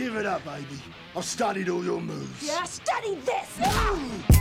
Give it up, baby. I've studied all your moves. Yeah, study this!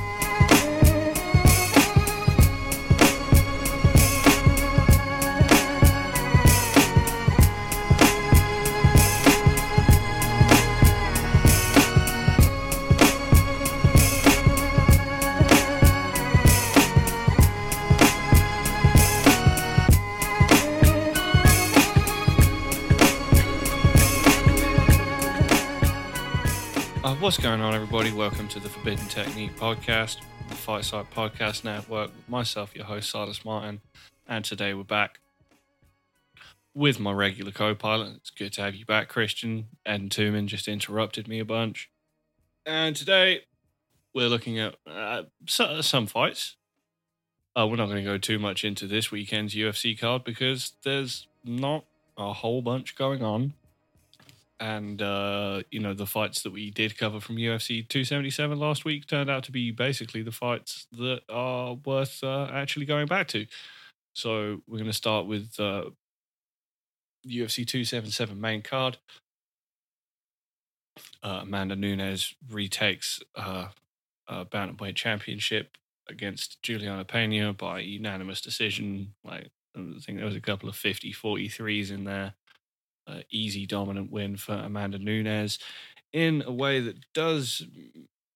What's going on, everybody? Welcome to the Forbidden Technique podcast, the Fight Site Podcast Network. Myself, your host, Silas Martin, and today we're back with my regular co-pilot. It's good to have you back, Christian. Ed and Tooman just interrupted me a bunch, and today we're looking at uh, some fights. Uh, we're not going to go too much into this weekend's UFC card because there's not a whole bunch going on and uh, you know the fights that we did cover from UFC 277 last week turned out to be basically the fights that are worth uh, actually going back to. So we're going to start with uh, UFC 277 main card. Uh, Amanda Nunes retakes uh, uh, bantamweight championship against Juliana Pena by unanimous decision. Like I think there was a couple of 50-43s in there uh, easy dominant win for Amanda Nunes in a way that does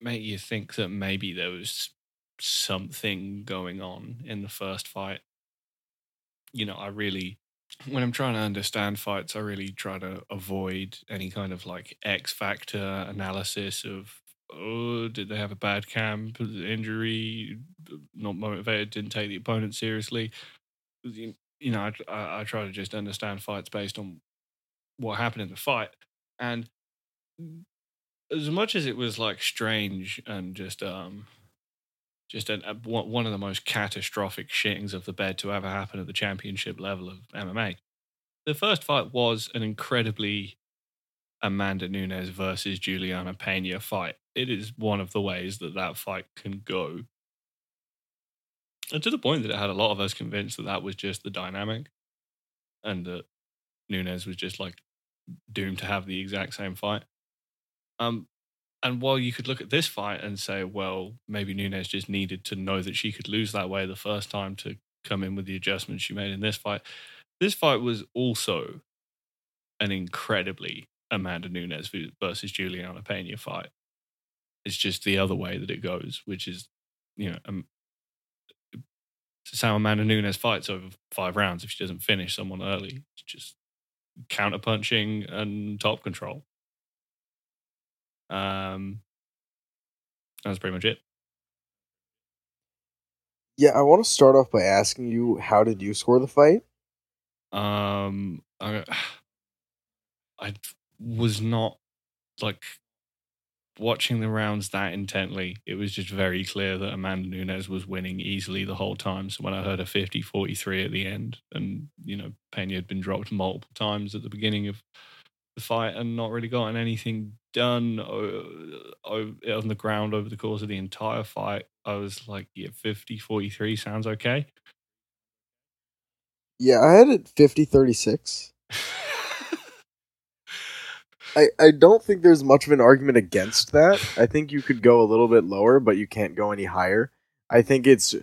make you think that maybe there was something going on in the first fight. You know, I really, when I'm trying to understand fights, I really try to avoid any kind of like X factor analysis of, oh, did they have a bad camp, injury, not motivated, didn't take the opponent seriously. You know, I, I, I try to just understand fights based on what happened in the fight. And as much as it was like strange and just um just an, a, one of the most catastrophic shittings of the bed to ever happen at the championship level of MMA, the first fight was an incredibly Amanda Nunes versus Juliana Pena fight. It is one of the ways that that fight can go. And to the point that it had a lot of us convinced that that was just the dynamic and that Nunes was just like doomed to have the exact same fight. Um, and while you could look at this fight and say, well, maybe Nunes just needed to know that she could lose that way the first time to come in with the adjustments she made in this fight, this fight was also an incredibly Amanda Nunes versus Juliana Pena fight. It's just the other way that it goes, which is, you know, um, how Amanda Nunes fights over five rounds if she doesn't finish someone early. It's just counter punching and top control. Um, that's pretty much it. Yeah, I want to start off by asking you, how did you score the fight? Um, I, I was not like watching the rounds that intently. It was just very clear that Amanda Nunes was winning easily the whole time. So when I heard a 50 43 at the end, and, you know, Pena had been dropped multiple times at the beginning of the fight and not really gotten anything done uh, on the ground over the course of the entire fight, I was like, yeah, 50 43 sounds okay. Yeah, I had it 50 36. I, I don't think there's much of an argument against that. I think you could go a little bit lower, but you can't go any higher. I think it's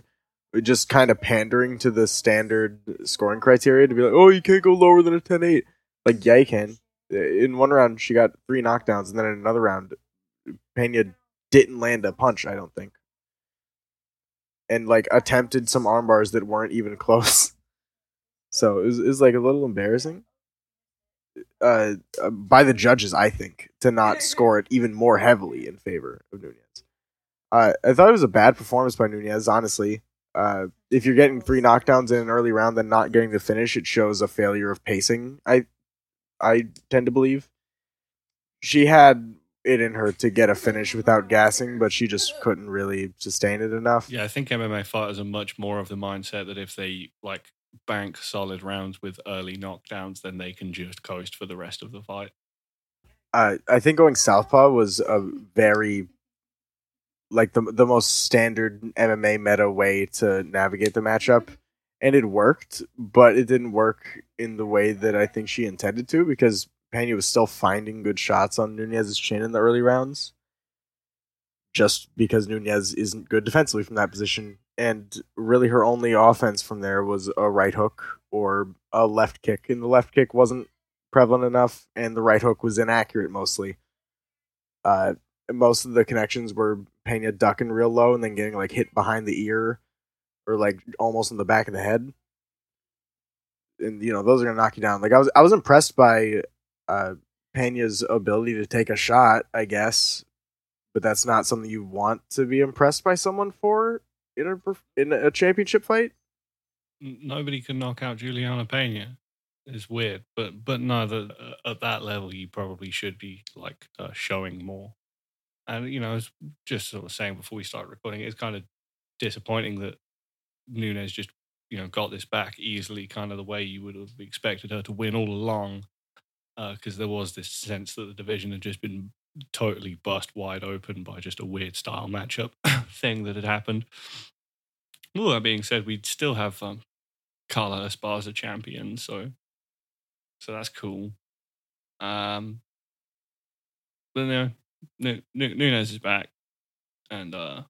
just kind of pandering to the standard scoring criteria to be like, oh, you can't go lower than a 10 8. Like, yeah, you can. Uh, in one round, she got three knockdowns, and then in another round, Pena didn't land a punch, I don't think. And, like, attempted some arm bars that weren't even close. So it was, it was like a little embarrassing uh, by the judges, I think, to not score it even more heavily in favor of Nunes. Uh, I thought it was a bad performance by Nunes, honestly. Uh, if you're getting three knockdowns in an early round and not getting the finish, it shows a failure of pacing. I, I tend to believe she had it in her to get a finish without gassing, but she just couldn't really sustain it enough. Yeah, I think MMA fighters are much more of the mindset that if they like bank solid rounds with early knockdowns, then they can just coast for the rest of the fight. Uh, I think going southpaw was a very like the the most standard MMA meta way to navigate the matchup, and it worked, but it didn't work in the way that I think she intended to because Pena was still finding good shots on Nunes's chin in the early rounds, just because Nunes isn't good defensively from that position. And really, her only offense from there was a right hook or a left kick, and the left kick wasn't prevalent enough, and the right hook was inaccurate mostly. Uh, most of the connections were Pena ducking real low and then getting like hit behind the ear or like almost in the back of the head. And you know those are gonna knock you down. Like I was, I was impressed by uh, Pena's ability to take a shot, I guess, but that's not something you want to be impressed by someone for in a in a championship fight. Nobody can knock out Juliana Pena. It's weird, but but no, the, uh, at that level, you probably should be like uh, showing more. And you know, just sort of saying before we start recording, it's kind of disappointing that Nunes just you know got this back easily, kind of the way you would have expected her to win all along, because uh, there was this sense that the division had just been totally bust wide open by just a weird style matchup thing that had happened. All that being said, we still have um, Carla Esparza champion, so so that's cool. Um, but you know, Nunes is back, and uh,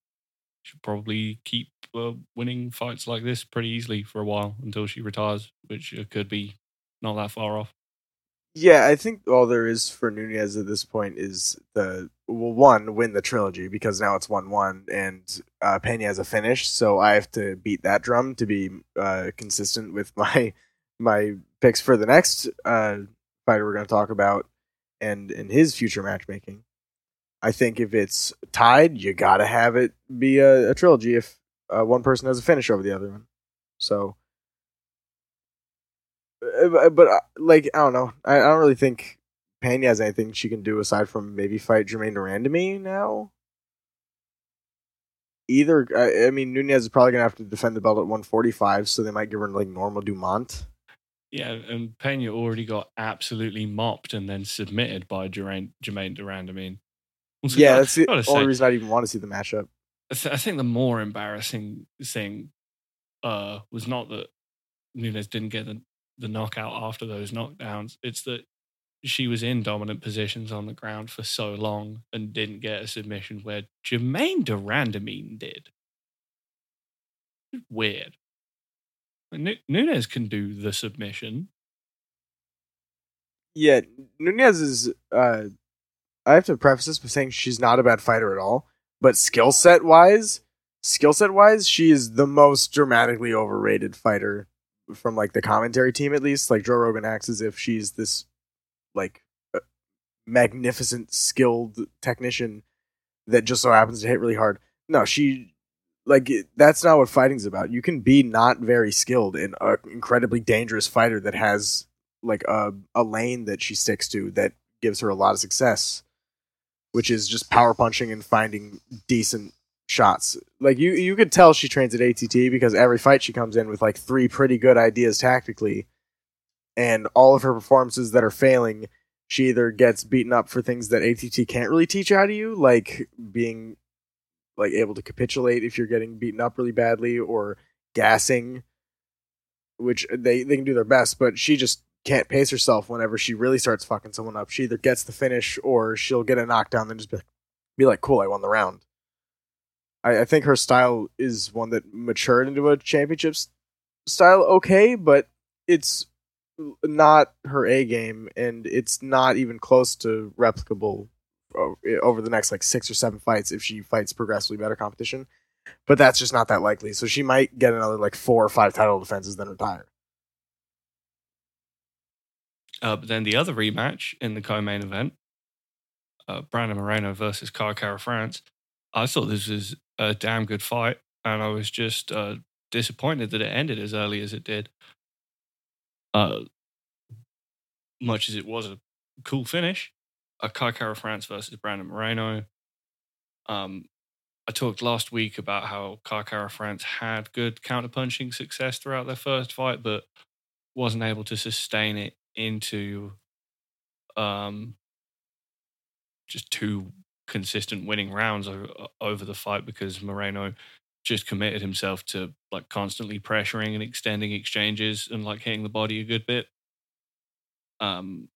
should probably keep uh, winning fights like this pretty easily for a while until she retires, which uh, could be not that far off. Yeah, I think all there is for Nunes at this point is the well, one win the trilogy because now it's one one and uh, Pena has a finish, so I have to beat that drum to be uh, consistent with my my picks for the next uh, fighter we're going to talk about and in his future matchmaking. I think if it's tied, you got to have it be a, a trilogy if uh, one person has a finish over the other one. So but uh, like I don't know. I, I don't really think Pena has anything she can do aside from maybe fight Germaine to me now. Either I, I mean Nunes is probably gonna have to defend the belt at 145, so they might give her like Norma Dumont. Yeah, and Pena already got absolutely mopped and then submitted by Jermaine, Germaine de Randamie. Also, yeah, that's the only say, reason I even want to see the matchup. I, th- I think the more embarrassing thing uh, was not that Nunes didn't get the the knockout after those knockdowns. It's that she was in dominant positions on the ground for so long and didn't get a submission where Germaine de Randamie did. Weird. Nunes can do the submission. Yeah, Nunes is. Uh, I have to preface this by saying she's not a bad fighter at all, but skill set wise, skill set wise, she is the most dramatically overrated fighter from like the commentary team at least. Like Joe Rogan acts as if she's this like uh, magnificent skilled technician that just so happens to hit really hard. No, she like that's not what fighting's about. You can be not very skilled and an incredibly dangerous fighter that has like a a lane that she sticks to that gives her a lot of success, which is just power punching and finding decent shots. Like you, you could tell she trains at ATT because every fight she comes in with like three pretty good ideas tactically, and all of her performances that are failing, she either gets beaten up for things that ATT can't really teach out of you, like being like able to capitulate if you're getting beaten up really badly, or gassing, which they they can do their best, but she just can't pace herself whenever she really starts fucking someone up. She either gets the finish or she'll get a knockdown, then just be like, be like, "Cool, I won the round." I, I think her style is one that matured into a championship style okay, but it's not her A game, and it's not even close to replicable over the next like six or seven fights if she fights progressively better competition. But that's just not that likely. So she might get another like four or five title defenses, then retire. Uh, but then the other rematch in the co-main event, uh, Brandon Moreno versus Kai Kara-France. I thought this was a damn good fight, and I was just uh, disappointed that it ended as early as it did. Uh, much as it was a cool finish, a Kai Kara-France versus Brandon Moreno. Um, I talked last week about how Kai Kara-France had good counterpunching success throughout their first fight, but wasn't able to sustain it into um, just two consistent winning rounds over, the fight because Moreno just committed himself to like constantly pressuring and extending exchanges and like hitting the body a good bit. Um,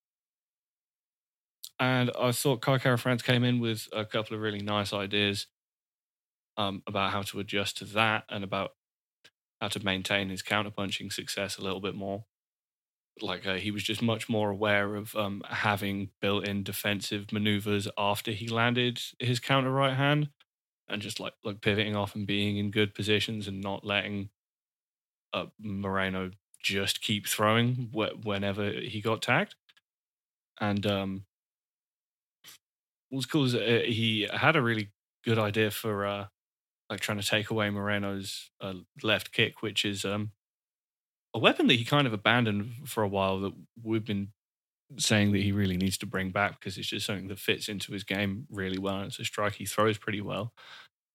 and I thought Kai Kara France came in with a couple of really nice ideas um, about how to adjust to that and about how to maintain his counterpunching success a little bit more. Like uh, he was just much more aware of um, having built-in defensive maneuvers after he landed his counter right hand, and just like like pivoting off and being in good positions and not letting uh, Moreno just keep throwing wh- whenever he got tagged. And um, what was cool is uh, he had a really good idea for uh, like trying to take away Moreno's uh, left kick, which is um, a weapon that he kind of abandoned for a while. That we've been saying that he really needs to bring back because it's just something that fits into his game really well. And it's a strike he throws pretty well,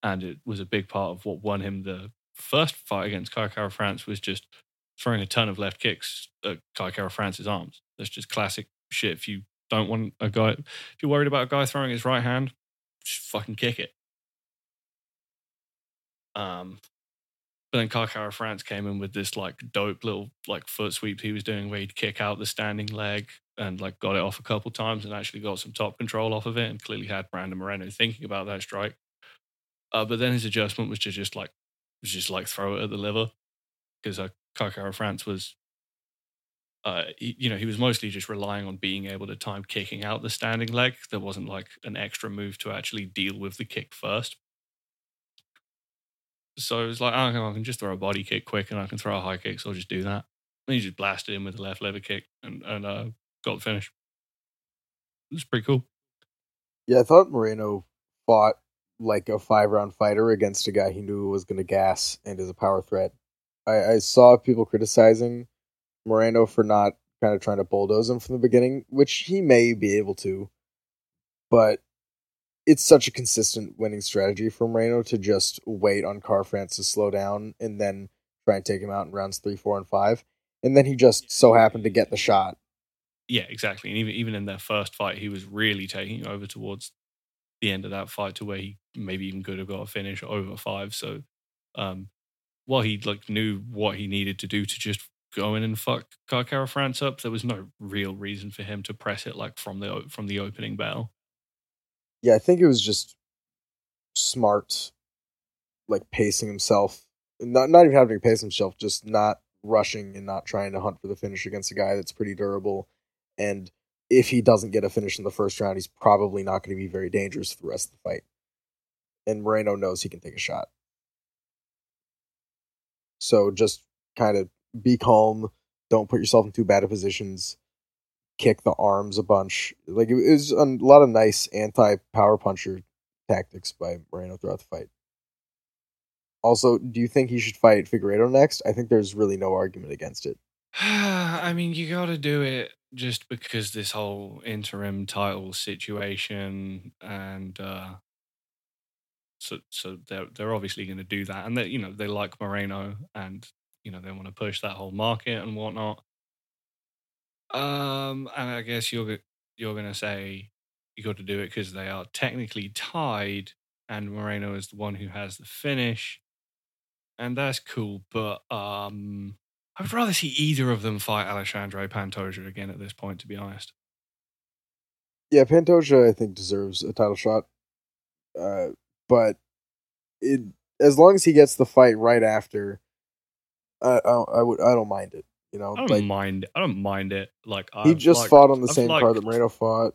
and it was a big part of what won him the first fight against Kai Kara France. Was just throwing a ton of left kicks at Kai Kara France's arms. That's just classic shit. If you don't want a guy, if you're worried about a guy throwing his right hand, just fucking kick it. Um, but then Kai Kara France came in with this like dope little like foot sweep he was doing where he'd kick out the standing leg and like got it off a couple times and actually got some top control off of it and clearly had Brandon Moreno thinking about that strike. Uh, but then his adjustment was to just like was just like throw it at the liver because uh, Kai France was uh, he, you know, he was mostly just relying on being able to time kicking out the standing leg. There wasn't like an extra move to actually deal with the kick first. So it was like, oh, I can just throw a body kick quick and I can throw a high kick, so I'll just do that. And he just blasted him with a left liver kick and, and uh, got the finish. It was pretty cool. Yeah, I thought Moreno fought like a five round fighter against a guy he knew was going to gas and is a power threat. I, I saw people criticizing Moreno for not kind of trying to bulldoze him from the beginning, which he may be able to, but it's such a consistent winning strategy for Moreno to just wait on Kara France to slow down and then try and take him out in rounds three, four, and five. And then he just so happened to get the shot. Yeah, exactly. And even even in their first fight, he was really taking over towards the end of that fight to where he maybe even could have got a finish over five. So um while he like knew what he needed to do to just go in and fuck Kai Kara France up, there was no real reason for him to press it like from the from the opening bell. Yeah, I think it was just smart, like pacing himself. Not not even having to pace himself, just not rushing and not trying to hunt for the finish against a guy that's pretty durable. And if he doesn't get a finish in the first round, he's probably not going to be very dangerous for the rest of the fight. And Moreno knows he can take a shot. So just kind of be calm. Don't put yourself in too bad of positions. Kick the arms a bunch. Like it was a lot of nice anti power puncher tactics by Moreno throughout the fight. Also, do you think he should fight Figueiredo next? I think there's really no argument against it. I mean, you got to do it just because this whole interim title situation, and uh, so so they're they're obviously going to do that, and they you know they like Moreno, and you know they want to push that whole market and whatnot. Um, and I guess you're you're going to say you got to do it because they are technically tied, and Moreno is the one who has the finish, and that's cool. But um, I would rather see either of them fight Alexandre Pantoja again at this point, to be honest. Yeah, Pantoja I think deserves a title shot, uh, but it as long as he gets the fight right after I, I, I would I don't mind it. You know, I don't like mind. I don't mind it. Like he I've just liked- fought on the I've same card that liked- Moreno fought.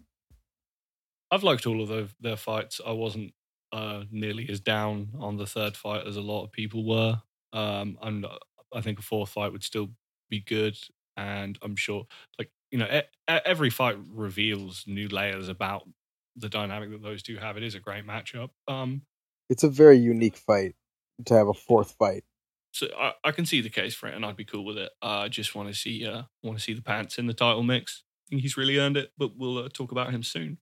I've liked all of their, their fights. I wasn't uh, nearly as down on the third fight as a lot of people were. Um, and I think a fourth fight would still be good. And I'm sure, like you know, e- every fight reveals new layers about the dynamic that those two have. It is a great matchup. Um, It's a very unique fight to have a fourth fight. So I, I can see the case for it, and I'd be cool with it. Uh, I just want to see, uh, want to see the pants in the title mix. I think he's really earned it, but we'll uh, talk about him soon.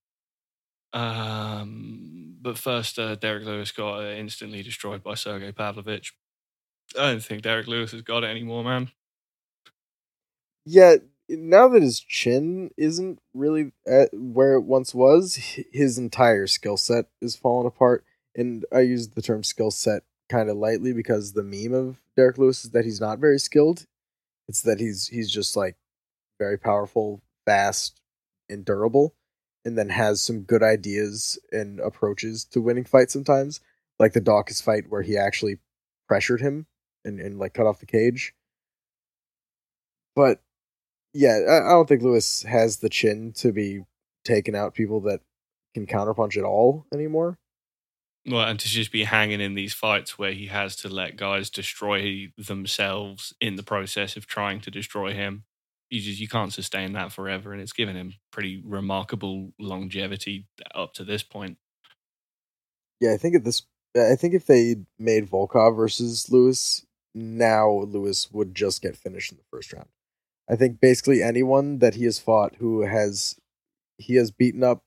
Um, but first, uh, Derrick Lewis got uh, instantly destroyed by Sergey Pavlovich. I don't think Derrick Lewis has got it anymore, man. Yeah, now that his chin isn't really at where it once was, his entire skill set is falling apart. And I use the term skill set kind of lightly because the meme of Derrick Lewis is that he's not very skilled. It's that he's he's just like very powerful, fast, and durable. and then has some good ideas and approaches to winning fights sometimes, like the Daukaus fight where he actually pressured him and, and like cut off the cage. But yeah, I, I don't think Lewis has the chin to be taking out people that can counterpunch at all anymore. Well, and to just be hanging in these fights where he has to let guys destroy themselves in the process of trying to destroy him. You just you can't sustain that forever, and it's given him pretty remarkable longevity up to this point. Yeah, I think at this, I think if they made Volkov versus Lewis, now Lewis would just get finished in the first round. I think basically anyone that he has fought who has he has beaten up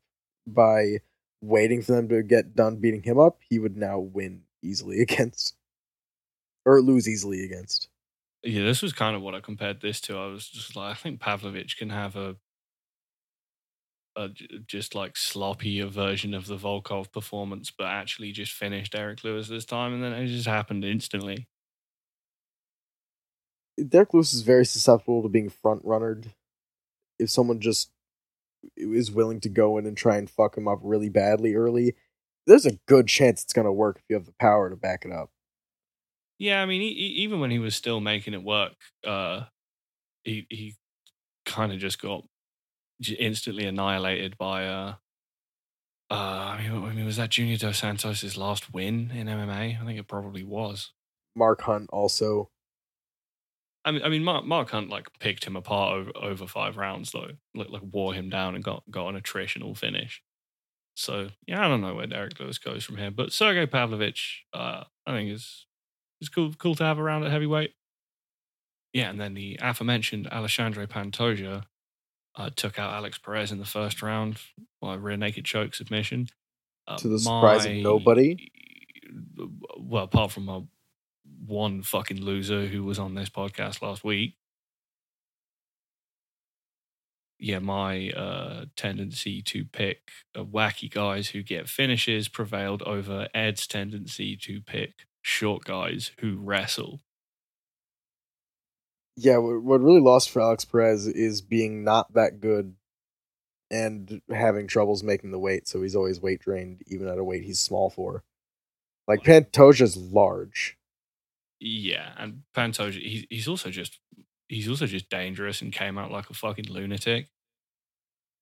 by waiting for them to get done beating him up, he would now win easily against or lose easily against. Yeah, this was kind of what I compared this to. I was just like, I think Pavlovich can have a, a just like sloppier version of the Volkov performance, but actually just finished Eric Lewis this time, and then it just happened instantly. Derrick Lewis is very susceptible to being front runnered. If someone just is willing to go in and try and fuck him up really badly early, there's a good chance it's going to work if you have the power to back it up. Yeah, I mean, he, even when he was still making it work, uh, he he kind of just got instantly annihilated by. Uh, uh, I mean, I mean, was that Junior Dos Santos' last win in MMA? I think it probably was. Mark Hunt also I mean, I mean, Mark, Mark Hunt like picked him apart over, over five rounds though, like, like wore him down and got got an attritional finish. So yeah, I don't know where Derrick Lewis goes from here, but Sergey Pavlovich, uh, I think is is cool cool to have around at heavyweight. Yeah, and then the aforementioned Alexandre Pantoja uh, took out Alex Perez in the first round by rear naked choke submission. Uh, to the surprise my, of nobody. Well, apart from my one fucking loser who was on this podcast last week. Yeah, my uh, tendency to pick uh, wacky guys who get finishes prevailed over Ed's tendency to pick short guys who wrestle. Yeah, what really lost for Alex Perez is being not that good and having troubles making the weight, so he's always weight drained, even at a weight he's small for. Like Pantoja's large. Yeah, and Pantoja, he's he's also just he's also just dangerous and came out like a fucking lunatic.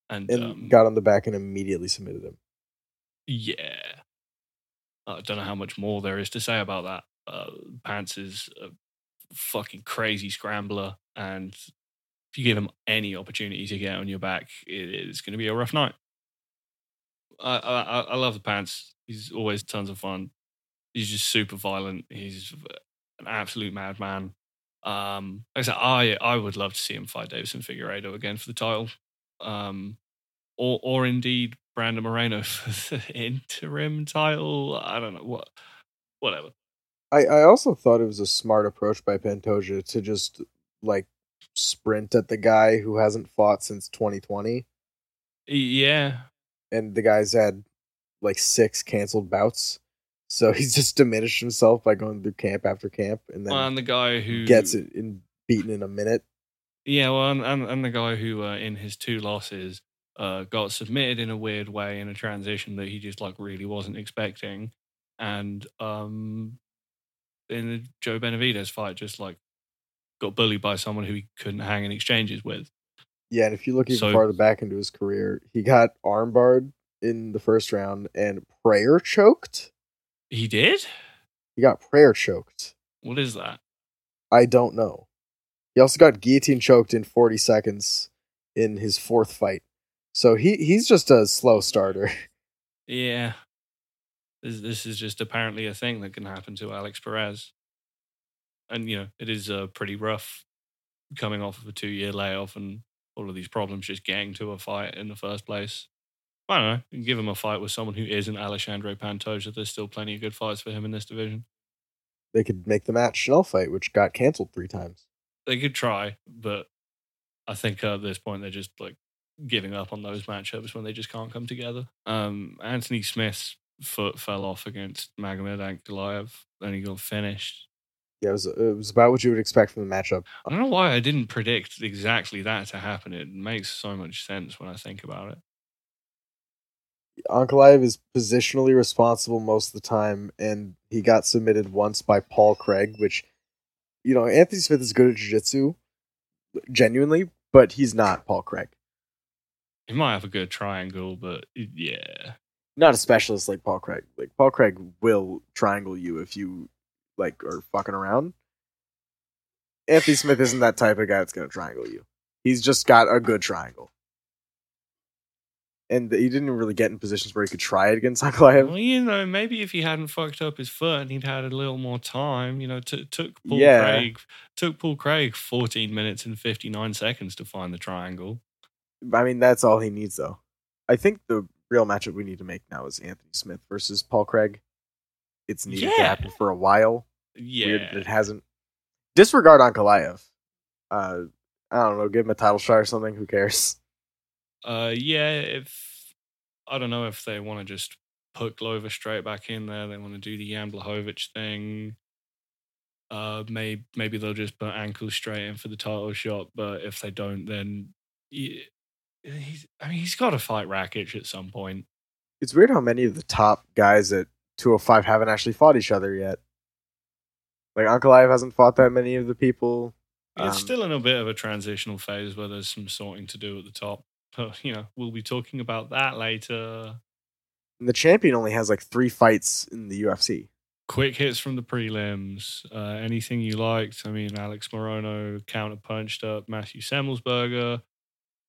And, and um, got on the back and immediately submitted him. Yeah. I don't know how much more there is to say about that. Uh, Pants is a fucking crazy scrambler, and if you give him any opportunity to get on your back, it's going to be a rough night. I, I I love the Pants. He's always tons of fun. He's just super violent. He's an absolute madman. Um, like I said, I I would love to see him fight Deiveson Figueiredo again for the title, um, or or indeed Brandon Moreno for the interim title. I don't know what, whatever. I I also thought it was a smart approach by Pantoja to just like sprint at the guy who hasn't fought since 2020. Yeah, and the guy's had like six canceled bouts. So he's just diminished himself by going through camp after camp, and then well, the guy who gets it in beaten in a minute. Yeah, well, and and, and the guy who uh, in his two losses uh, got submitted in a weird way in a transition that he just like really wasn't expecting, and um, in the Joe Benavidez fight, just like got bullied by someone who he couldn't hang in exchanges with. Yeah, and if you look even so, farther back into his career, he got armbarred in the first round and prayer choked he did? He got prayer choked. What is that? I don't know. He also got guillotine choked in 40 seconds in his fourth fight. So he he's just a slow starter. Yeah. This this is just apparently a thing that can happen to Alex Perez. And you know, it is uh, pretty rough coming off of a 2-year layoff and all of these problems just getting to a fight in the first place. I don't know. give him a fight with someone who isn't Alexandre Pantoja. There's still plenty of good fights for him in this division. They could make the Matt Schnell fight, which got canceled three times. They could try, but I think at this point they're just like giving up on those matchups when they just can't come together. Um, Anthony Smith's foot fell off against Magomed Ankalaev, and he got finished. Yeah, it was it was about what you would expect from the matchup. I don't know why I didn't predict exactly that to happen. It makes so much sense when I think about it. Ankalaev is positionally responsible most of the time, and he got submitted once by Paul Craig, which, you know, Anthony Smith is good at jiu-jitsu, genuinely, but he's not Paul Craig. He might have a good triangle, but yeah. Not a specialist like Paul Craig. Like Paul Craig will triangle you if you like are fucking around. Anthony Smith isn't that type of guy that's gonna triangle you. He's just got a good triangle. And he didn't really get in positions where he could try it against Ankalaev. Well, you know, maybe if he hadn't fucked up his foot and he'd had a little more time, you know, t- took Paul Yeah. Craig took Paul Craig 14 minutes and 59 seconds to find the triangle. I mean, that's all he needs, though. I think the real matchup we need to make now is Anthony Smith versus Paul Craig. It's needed to happen for a while. Yeah. Weird it hasn't. Disregard Ankalaev. Uh, I don't know. Give him a title shot or something. Who cares? Uh, yeah, if I don't know if they want to just put Glover straight back in there, they want to do the Jan Blachowicz thing. Uh, maybe maybe they'll just put ankle straight in for the title shot. But if they don't, then he, he's I mean he's got to fight Rakic at some point. It's weird how many of the top guys at 205 haven't actually fought each other yet. Like Ankalaev hasn't fought that many of the people. It's Um, still in a bit of a transitional phase where there's some sorting to do at the top. But you know we'll be talking about that later. and the champion only has like three fights in the UFC. quick hits from the prelims. Uh, anything you liked? I mean, Alex Morono counter punched up Matthew Semelsberger.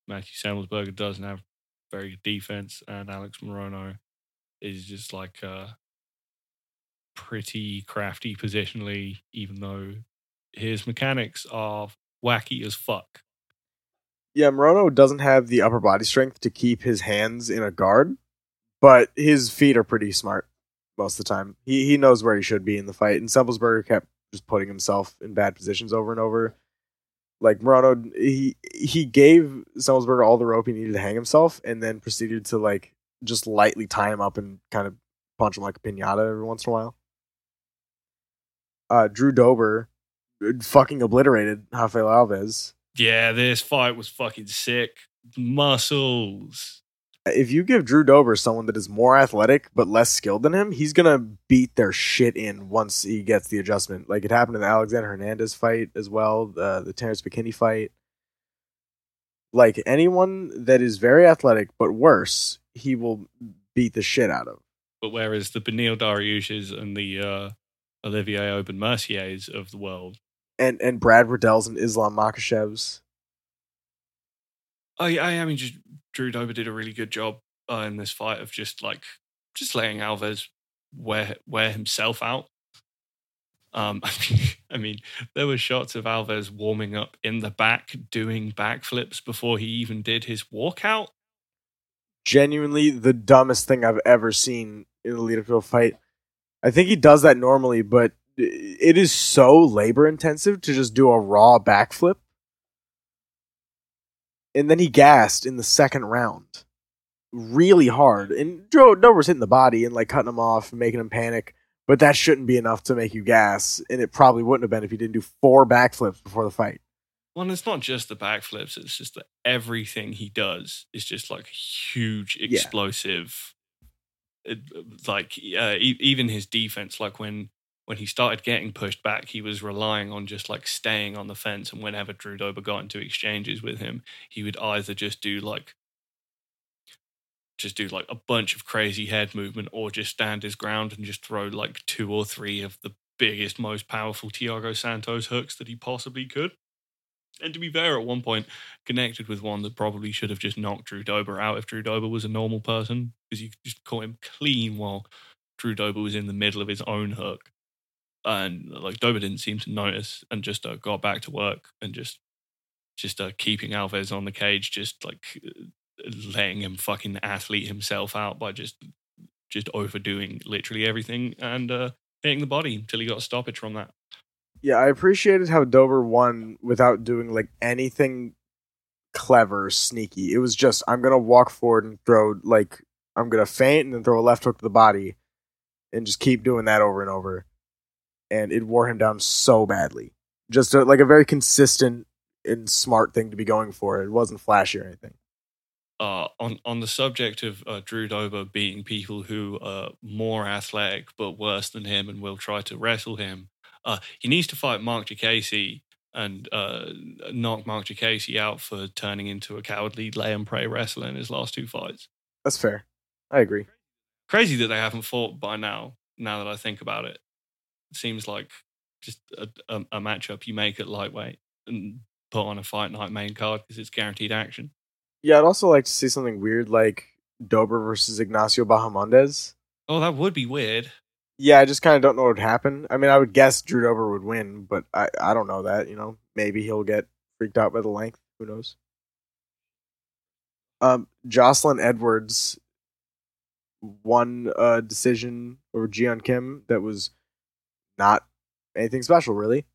Matthew Semelsberger doesn't have very good defense, and Alex Morono is just like uh, pretty crafty positionally, even though his mechanics are wacky as fuck. Yeah, Morono doesn't have the upper body strength to keep his hands in a guard, but his feet are pretty smart most of the time. He he knows where he should be in the fight, and Semelsberger kept just putting himself in bad positions over and over. Like Morono, he he gave Semelsberger all the rope he needed to hang himself, and then proceeded to like just lightly tie him up and kind of punch him like a pinata every once in a while. Uh, Drew Dober uh, fucking obliterated Rafael Alves. Yeah, this fight was fucking sick. Muscles. if you give Drew Dober someone that is more athletic but less skilled than him, he's gonna beat their shit in once he gets the adjustment. Like it happened in the Alexander Hernandez fight as well, the the Terrence McKinney fight. Like anyone that is very athletic but worse, he will beat the shit out of. But whereas the Beneil Dariush's and the uh, Olivier Aubin Merciers of the world And and Brad Riddell's and Islam Makhachev's. I, I, I mean, just Drew Dober did a really good job uh, in this fight of just like just letting Alves wear wear himself out. Um, I mean, I mean, there were shots of Alves warming up in the back, doing backflips before he even did his walkout. Genuinely the dumbest thing I've ever seen in a lead up to fight. I think he does that normally, but it is so labor intensive to just do a raw backflip. And then he gassed in the second round really hard. And Joe Dober's hitting the body and like cutting him off and making him panic. But that shouldn't be enough to make you gas. And it probably wouldn't have been if he didn't do four backflips before the fight. Well, it's not just the backflips; it's just that everything he does is just like huge, Yeah. explosive. It- like uh, e- even his defense, like when when he started getting pushed back, he was relying on just like staying on the fence. And whenever Drew Dober got into exchanges with him, he would either just do like just do like a bunch of crazy head movement, or just stand his ground and just throw like two or three of the biggest, most powerful Thiago Santos hooks that he possibly could. And to be fair, at one point, connected with one that probably should have just knocked Drew Dober out if Drew Dober was a normal person, because you just caught him clean while Drew Dober was in the middle of his own hook. And like Dober didn't seem to notice and just uh, got back to work and just just uh, keeping Alves on the cage, just like letting him fucking athlete himself out by just just overdoing literally everything and uh, hitting the body until he got a stoppage from that. Yeah, I appreciated how Dober won without doing like anything clever, sneaky. It was just I'm gonna walk forward and throw like I'm gonna faint and then throw a left hook to the body, and just keep doing that over and over, and it wore him down so badly. Just a, like a very consistent and smart thing to be going for. It wasn't flashy or anything. uh, on on the subject of uh, Drew Dober beating people who are more athletic but worse than him and will try to wrestle him, uh, he needs to fight Marc Diakiese and uh, knock Marc Diakiese out for turning into a cowardly lay and pray wrestler in his last two fights. That's fair. I agree. Crazy that they haven't fought by now. Now that I think about it, it seems like just a, a, a matchup you make at lightweight and put on a fight night main card because it's guaranteed action. Yeah, I'd also like to see something weird like Dober versus Ignacio Bahamondes. Oh, that would be weird. Yeah, I just kind of don't know what would happen. I mean, I would guess Drew Dober would win, but I, I don't know that. You know, maybe he'll get freaked out by the length. Who knows? Um, Joselyne Edwards won a decision over Ji Yeon Kim that was not anything special, really.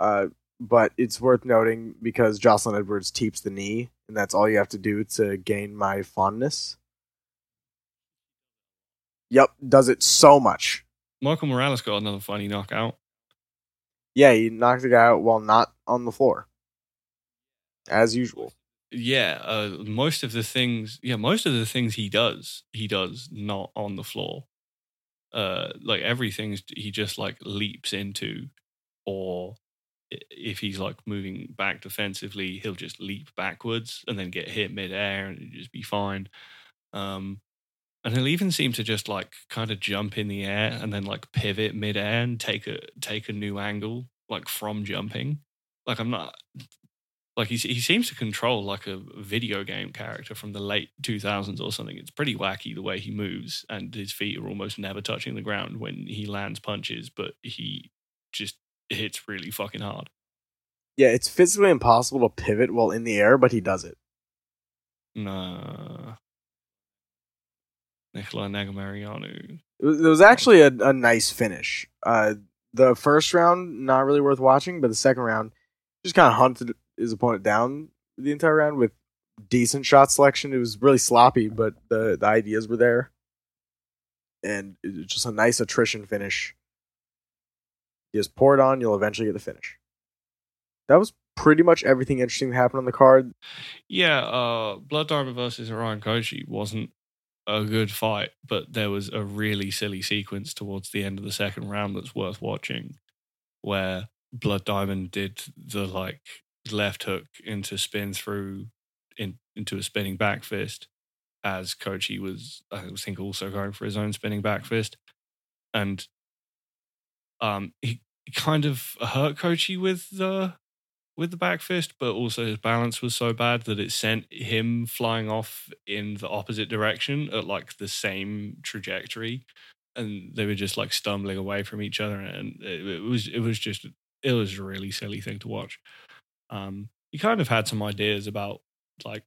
Uh, but it's worth noting because Joselyne Edwards teeps the knee, and that's all you have to do to gain my fondness. Yep, does it so much. Michael Morales got another funny knockout. Yeah, he knocked the guy out while not on the floor, as usual. Yeah, uh, most of the things, yeah, most of the things he does, he does not on the floor. Uh, like everything, he just like leaps into, or if he's like moving back defensively, he'll just leap backwards and then get hit midair and just be fine. Um, and he'll even seem to just like kind of jump in the air and then like pivot midair and take a take a new angle like from jumping. Like I'm not like he he seems to control like a video game character from the late 2000s or something. It's pretty wacky the way he moves and his feet are almost never touching the ground when he lands punches, but he just hits really fucking hard. Yeah, it's physically impossible to pivot while in the air, but he does it. Nah. Nicola was, it was actually a, a nice finish. Uh, the first round, not really worth watching, but the second round, just kind of hunted his opponent down the entire round with decent shot selection. It was really sloppy, but the, the ideas were there. And just a nice attrition finish. You just pour it on, you'll eventually get the finish. That was pretty much everything interesting that happened on the card. Yeah, uh, Blood Diamond versus Ryan Cosce wasn't a good fight, but there was a really silly sequence towards the end of the second round that's worth watching, where Blood Diamond did the like left hook into spin through in, into a spinning back fist, as Cosce was I think also going for his own spinning back fist, and um he kind of hurt Cosce with the with the back fist, but also his balance was so bad that it sent him flying off in the opposite direction at like the same trajectory, and they were just like stumbling away from each other, and it, it was it was just it was a really silly thing to watch. Um, he kind of had some ideas about like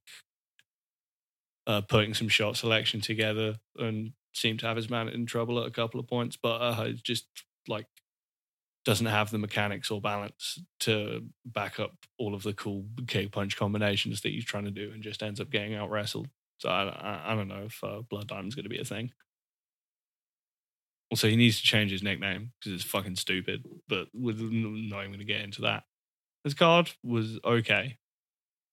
uh, putting some shot selection together, and seemed to have his man in trouble at a couple of points, but uh, just like doesn't have the mechanics or balance to back up all of the cool kick punch combinations that he's trying to do and just ends up getting out wrestled. So I, I, I, don't know if uh, Blood Diamond's going to be a thing. Also, he needs to change his nickname because it's fucking stupid, but we're not even going to get into that. His card was okay.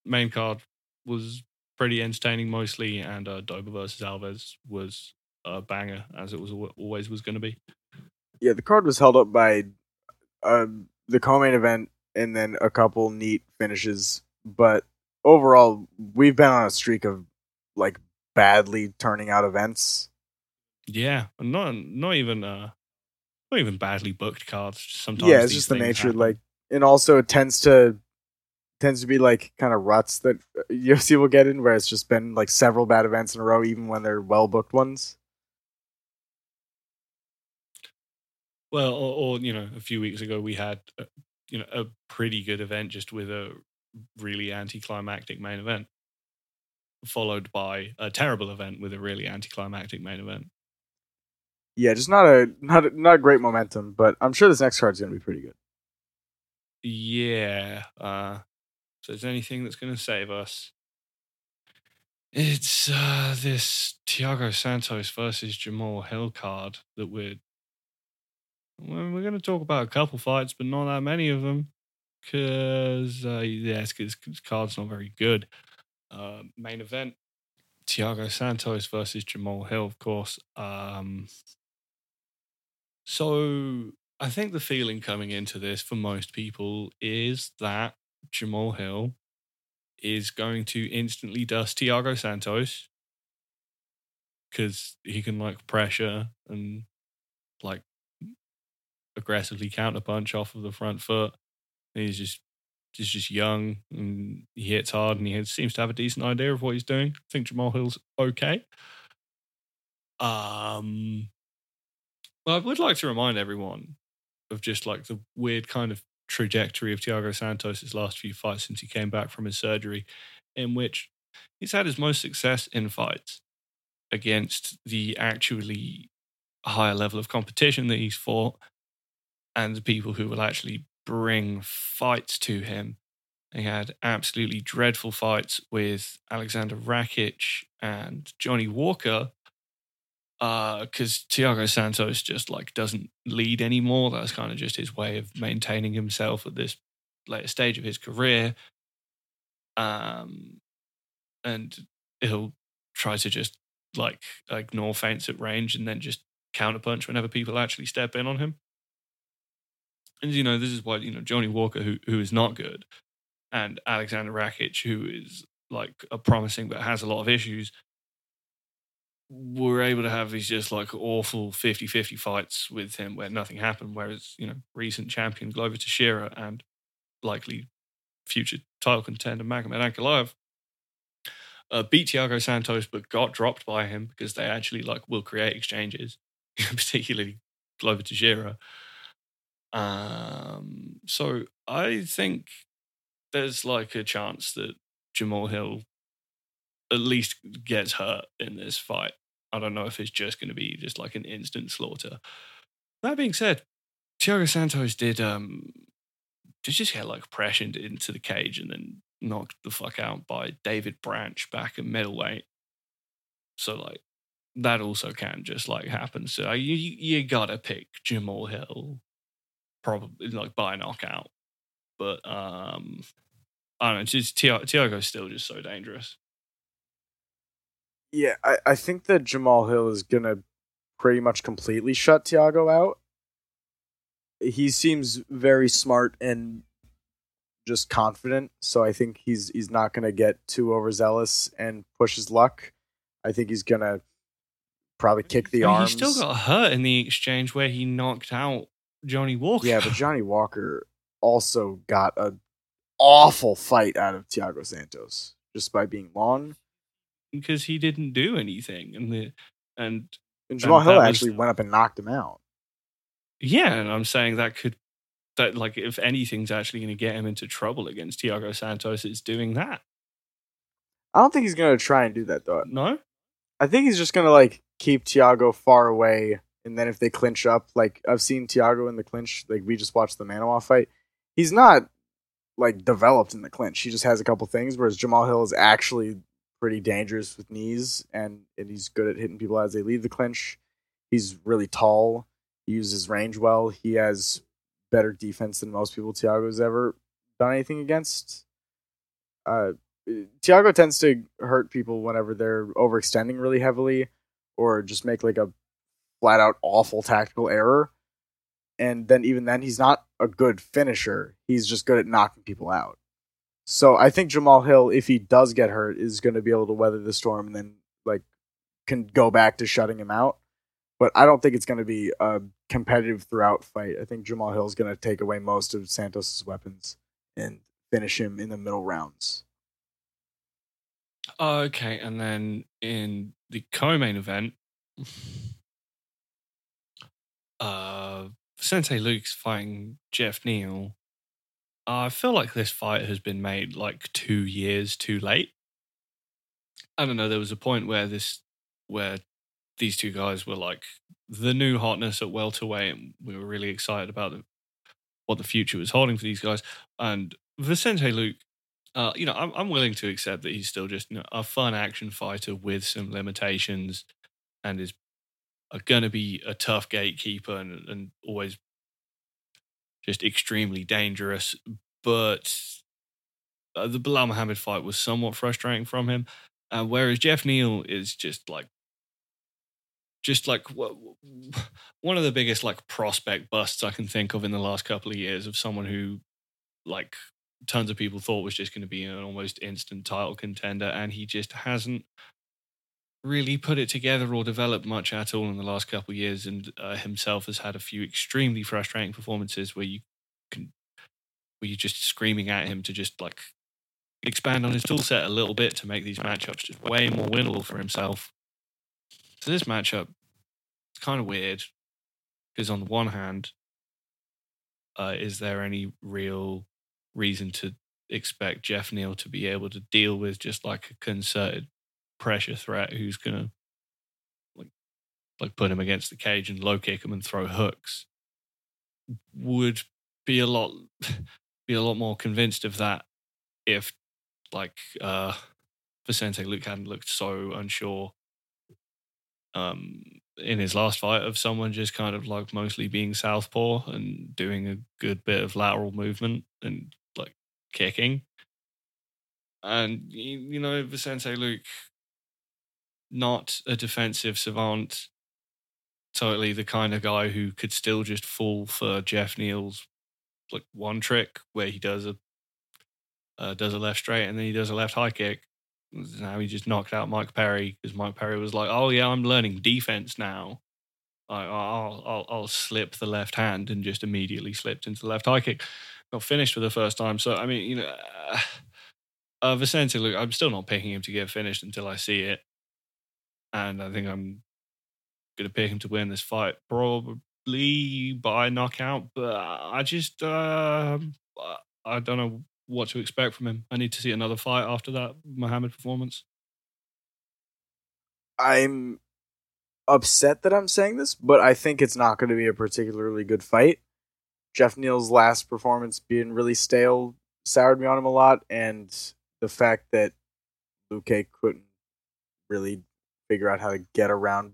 Main card was pretty entertaining mostly, and uh, Dober versus Alves was a banger as it was always was going to be. Yeah, the card was held up by uh, the co-main event and then a couple neat finishes. But overall, we've been on a streak of like badly turning out events. Yeah, not not even uh, not even badly booked cards. Sometimes yeah, it's just the nature. Happen. Like, and also it tends to tends to be like kind of ruts that UFC will get in, where it's just been like several bad events in a row, even when they're well booked ones. Well, or, or, you know, a few weeks ago we had a, you know a pretty good event just with a really anticlimactic main event, followed by a terrible event with a really anticlimactic main event. Yeah, just not a not a, not a great momentum, but I'm sure this next card is going to be pretty good. Yeah. Uh, so, is anything that's going to save us? It's uh, this Thiago Santos versus Jamahal Hill card that we're we're going to talk about a couple fights, but not that many of them. Because, uh, yeah, because card's not very good. Uh, main event: Thiago Santos versus Jamahal Hill, of course. Um, so I think the feeling coming into this for most people is that Jamahal Hill is going to instantly dust Thiago Santos because he can like pressure and like aggressively counterpunch off of the front foot. He's just he's just young and he hits hard and he seems to have a decent idea of what he's doing. I think Jamahal Hill's okay. Um, well, I would like to remind everyone of just like the weird kind of trajectory of Thiago Santos' last few fights since he came back from his surgery, in which he's had his most success in fights against the actually higher level of competition that he's fought and the people who will actually bring fights to him. He had absolutely dreadful fights with Alexander Rakic and Johnny Walker because uh, Thiago Santos just like doesn't lead anymore. That's kind of just his way of maintaining himself at this later stage of his career. Um, and he'll try to just like ignore feints at range and then just counterpunch whenever people actually step in on him. And you know, this is why you know Johnny Walker, who who is not good, and Alexander Rakic, who is like a promising but has a lot of issues, were able to have these just like awful 50-50 fights with him where nothing happened. Whereas you know, recent champion Glover Teixeira and likely future title contender Magomed Ankalaev uh, beat Thiago Santos, but got dropped by him because they actually like will create exchanges, particularly Glover Teixeira. Um, so I think there's like a chance that Jamahal Hill at least gets hurt in this fight. I don't know if it's just going to be just like an instant slaughter. That being said, Thiago Santos did um did just get like pressured into the cage and then knocked the fuck out by David Branch back in middleweight. So like that also can just like happen. So you you gotta pick Jamahal Hill probably like by knockout. But um, I don't know. Just Thiago's still just so dangerous. Yeah, I, I think that Jamahal Hill is gonna pretty much completely shut Thiago out. He seems very smart and just confident, so I think he's he's not gonna get too overzealous and push his luck. I think he's gonna probably kick the I mean, arms. He still got hurt in the exchange where he knocked out Johnny Walker. Yeah, but Johnny Walker also got an awful fight out of Thiago Santos just by being long. Because he didn't do anything, and the and, and Jamahal Hill actually was, went up and knocked him out. Yeah, and I'm saying that could that like if anything's actually going to get him into trouble against Thiago Santos, it's doing that. I don't think he's going to try and do that though. No, I think he's just going to like keep Thiago far away and then if they clinch up, like I've seen Thiago in the clinch, like we just watched the Manuwa fight. He's not like developed in the clinch. He just has a couple things, whereas Jamahal Hill is actually pretty dangerous with knees and, and he's good at hitting people as they leave the clinch. He's really tall. He uses range well. He has better defense than most people Thiago's ever done anything against. Uh, Thiago tends to hurt people whenever they're overextending really heavily or just make like a flat out awful tactical error. And then even then, he's not a good finisher. He's just good at knocking people out. So I think Jamahal Hill, if he does get hurt, is going to be able to weather the storm and then like can go back to shutting him out. But I don't think it's going to be a competitive throughout fight. I think Jamahal Hill is going to take away most of Santos's weapons and finish him in the middle rounds. Okay, and then in the co-main event, uh, Vicente Luque's fighting Geoff Neal. I feel like this fight has been made like two years too late. I don't know. There was a point where this, where these two guys were like the new hotness at welterweight, and we were really excited about the, what the future was holding for these guys. And Vicente Luque, uh, you know, I'm, I'm willing to accept that he's still just you know, a fun action fighter with some limitations, and is going to be a tough gatekeeper and, and always just extremely dangerous. But uh, the Belal Muhammad fight was somewhat frustrating from him, uh, whereas Geoff Neal is just like just like one of the biggest like prospect busts I can think of in the last couple of years of someone who like tons of people thought was just going to be an almost instant title contender and he just hasn't really put it together or developed much at all in the last couple of years and uh, himself has had a few extremely frustrating performances where you can where you're just screaming at him to just like expand on his tool set a little bit to make these matchups just way more winnable for himself. So this matchup it's kind of weird because on the one hand, uh, is there any real reason to expect Geoff Neal to be able to deal with just like a concerted pressure threat who's gonna like like put him against the cage and low kick him and throw hooks? Would be a lot be a lot more convinced of that if like uh Vicente Luque hadn't looked so unsure um, in his last fight of someone just kind of like mostly being southpaw and doing a good bit of lateral movement and like kicking. And you know, Vicente Luque, not a defensive savant, totally the kind of guy who could still just fall for Geoff Neal's like one trick where he does a uh, does a left straight and then he does a left high kick now he just knocked out Mike Perry because Mike Perry was like, "Oh yeah, I'm learning defense now. I'll, I'll I'll slip the left hand," and just immediately slipped into the left high kick. Got finished for the first time. So I mean, you know, uh, uh, Vicente, look, I'm still not picking him to get finished until I see it, and I think I'm gonna pick him to win this fight probably by knockout. But I just uh, I don't know what to expect from him. I need to see another fight after that Muhammad performance. I'm upset that I'm saying this, but I think it's not going to be a particularly good fight. Geoff Neal's last performance being really stale soured me on him a lot, and the fact that Luque couldn't really figure out how to get around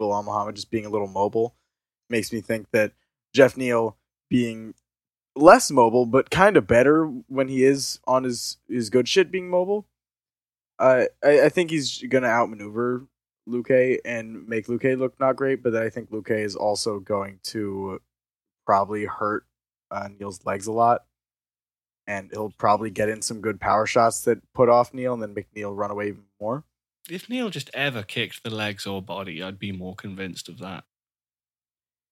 Belal Muhammad just being a little mobile makes me think that Geoff Neal being less mobile, but kind of better when he is on his his good shit being mobile. Uh, I I think he's gonna outmaneuver Luque and make Luque look not great, but I think Luque is also going to probably hurt uh, Neal's legs a lot, and he'll probably get in some good power shots that put off Neal and then make Neal run away even more. If Neal just ever kicked the legs or body, I'd be more convinced of that.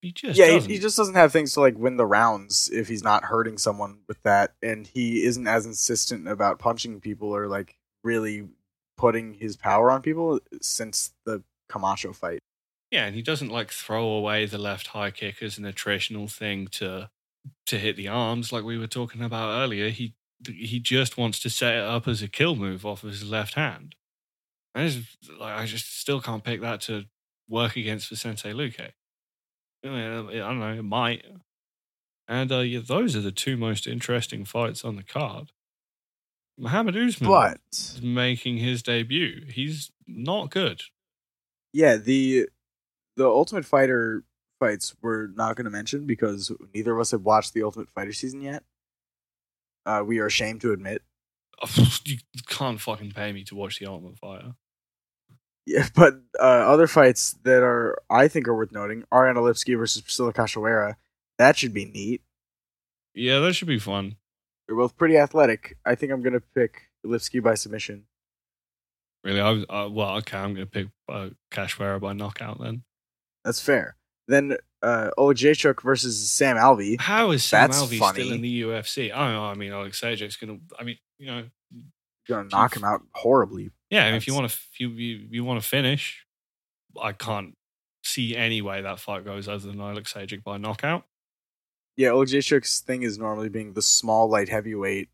He just yeah, he, he, just doesn't have things to like win the rounds if he's not hurting someone with that, and he isn't as insistent about punching people or like really putting his power on people since the Camacho fight. Yeah, and he doesn't like throw away the left high kick as an attritional thing to to hit the arms like we were talking about earlier. He he just wants to set it up as a kill move off of his left hand. I just, like, I just still can't pick that to work against Vicente Luque. I don't know, it might. And uh, yeah, those are the two most interesting fights on the card. Muhammad Usman but, is making his debut. He's not good. Yeah, the the Ultimate Fighter fights we're not going to mention because neither of us have watched the Ultimate Fighter season yet. Uh, we are ashamed to admit. You can't fucking pay me to watch the Ultimate Fighter. Yeah, but uh, other fights that are I think are worth noting: Ariane Lipski versus Priscila Cachoeira. That should be neat. Yeah, that should be fun. They're both pretty athletic. I think I'm gonna pick Lipski by submission. Really? I was, uh, well, okay. I'm gonna pick uh, Cachoeira by knockout then. That's fair. Then uh, Oleksiejczuk versus Sam Alvey. How is Sam That's Alvey funny. still in the UFC? I don't know. I mean, Oleksiejczuk's gonna. I mean, you know, gonna knock him out horribly. Yeah, if you want to, you, you, you want to finish, I can't see any way that fight goes other than Alex Oleksiejczuk by knockout. Yeah, Oleksiejczuk's thing is normally being the small light heavyweight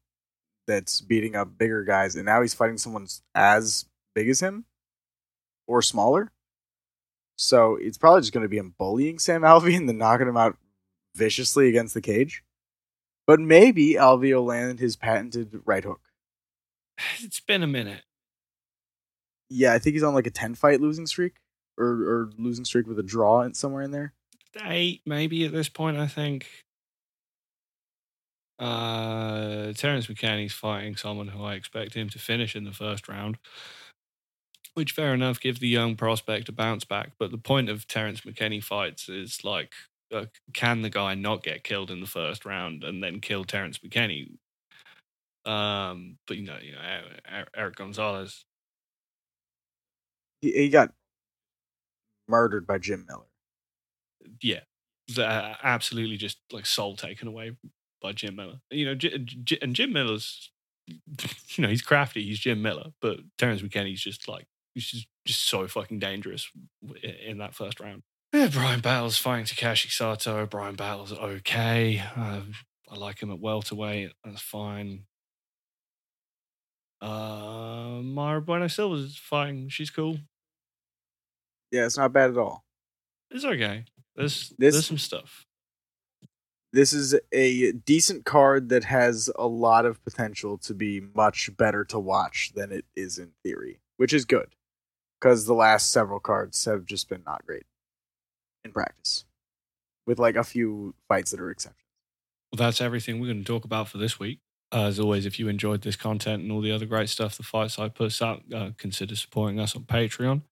that's beating up bigger guys, and now he's fighting someone as big as him or smaller. So it's probably just going to be him bullying Sam Alvey and then knocking him out viciously against the cage. But maybe Alvey will land his patented right hook. It's been a minute. Yeah, I think he's on like a ten fight losing streak, or or losing streak with a draw somewhere in there. Eight, maybe at this point. I think. Uh, Terrance McKinney's fighting someone who I expect him to finish in the first round, which fair enough, give the young prospect a bounce back. But the point of Terrance McKinney fights is like, uh, can the guy not get killed in the first round and then kill Terrance McKinney? Um, but you know, you know, Eric- Gonzalez. He, he got murdered by Jim Miller. yeah, the- absolutely just like soul taken away by Jim Miller. You know, J- J- and Jim Miller's, you know, he's crafty. He's Jim Miller, but Terrance McKinney's just like he's just just so fucking dangerous in that first round. Yeah, Bryan Battle's fighting Takashi Sato. Bryan Battle's okay. Uh, I like him at welterweight. That's fine. Uh, Mayra Bueno Silva's fighting. She's cool. Yeah, it's not bad at all. It's okay. There's This- there's some stuff. This is a decent card that has a lot of potential to be much better to watch than it is in theory, which is good because the last several cards have just been not great in practice, with like a few fights that are exceptions. Well, that's everything we're going to talk about for this week. Uh, as always, if you enjoyed this content and all the other great stuff the Fight Site puts out, uh, consider supporting us on Patreon.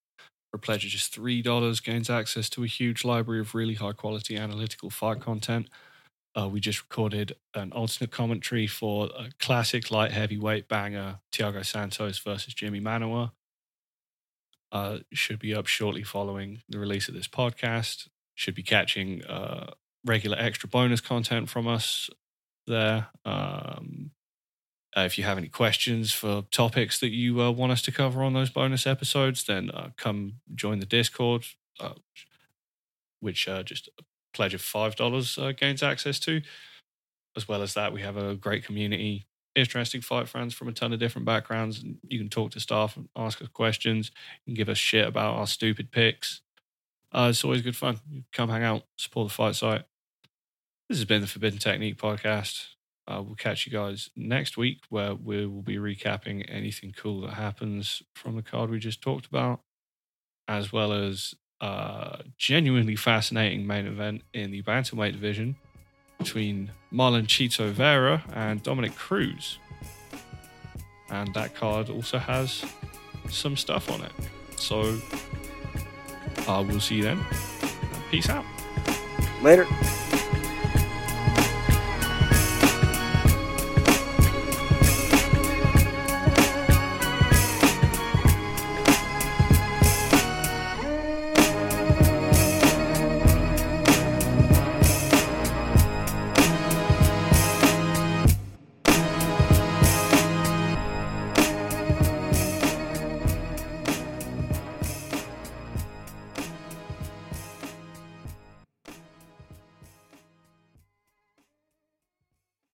For a pledge of just $3, gains access to a huge library of really high quality analytical fight content. Uh, we just recorded an alternate commentary for a classic light heavyweight banger, Thiago Santos versus Jimmy Manuwa. Uh, should be up shortly following the release of this podcast. Should be catching uh, regular extra bonus content from us there. Um, uh, if you have any questions for topics that you uh, want us to cover on those bonus episodes, then uh, come join the Discord, uh, which uh, just a pledge of $5 uh, gains access to. As well as that, we have a great community, interesting fight fans from a ton of different backgrounds. And you can talk to staff and ask us questions. You can give us shit about our stupid picks. Uh, it's always good fun. Come hang out, support the fight site. This has been the Forbidden Technique podcast. Uh, we'll catch you guys next week where we will be recapping anything cool that happens from the card we just talked about, as well as a genuinely fascinating main event in the Bantamweight division between Marlon Chito Vera and Dominick Cruz. And that card also has some stuff on it. So uh, we'll see you then. Peace out. Later.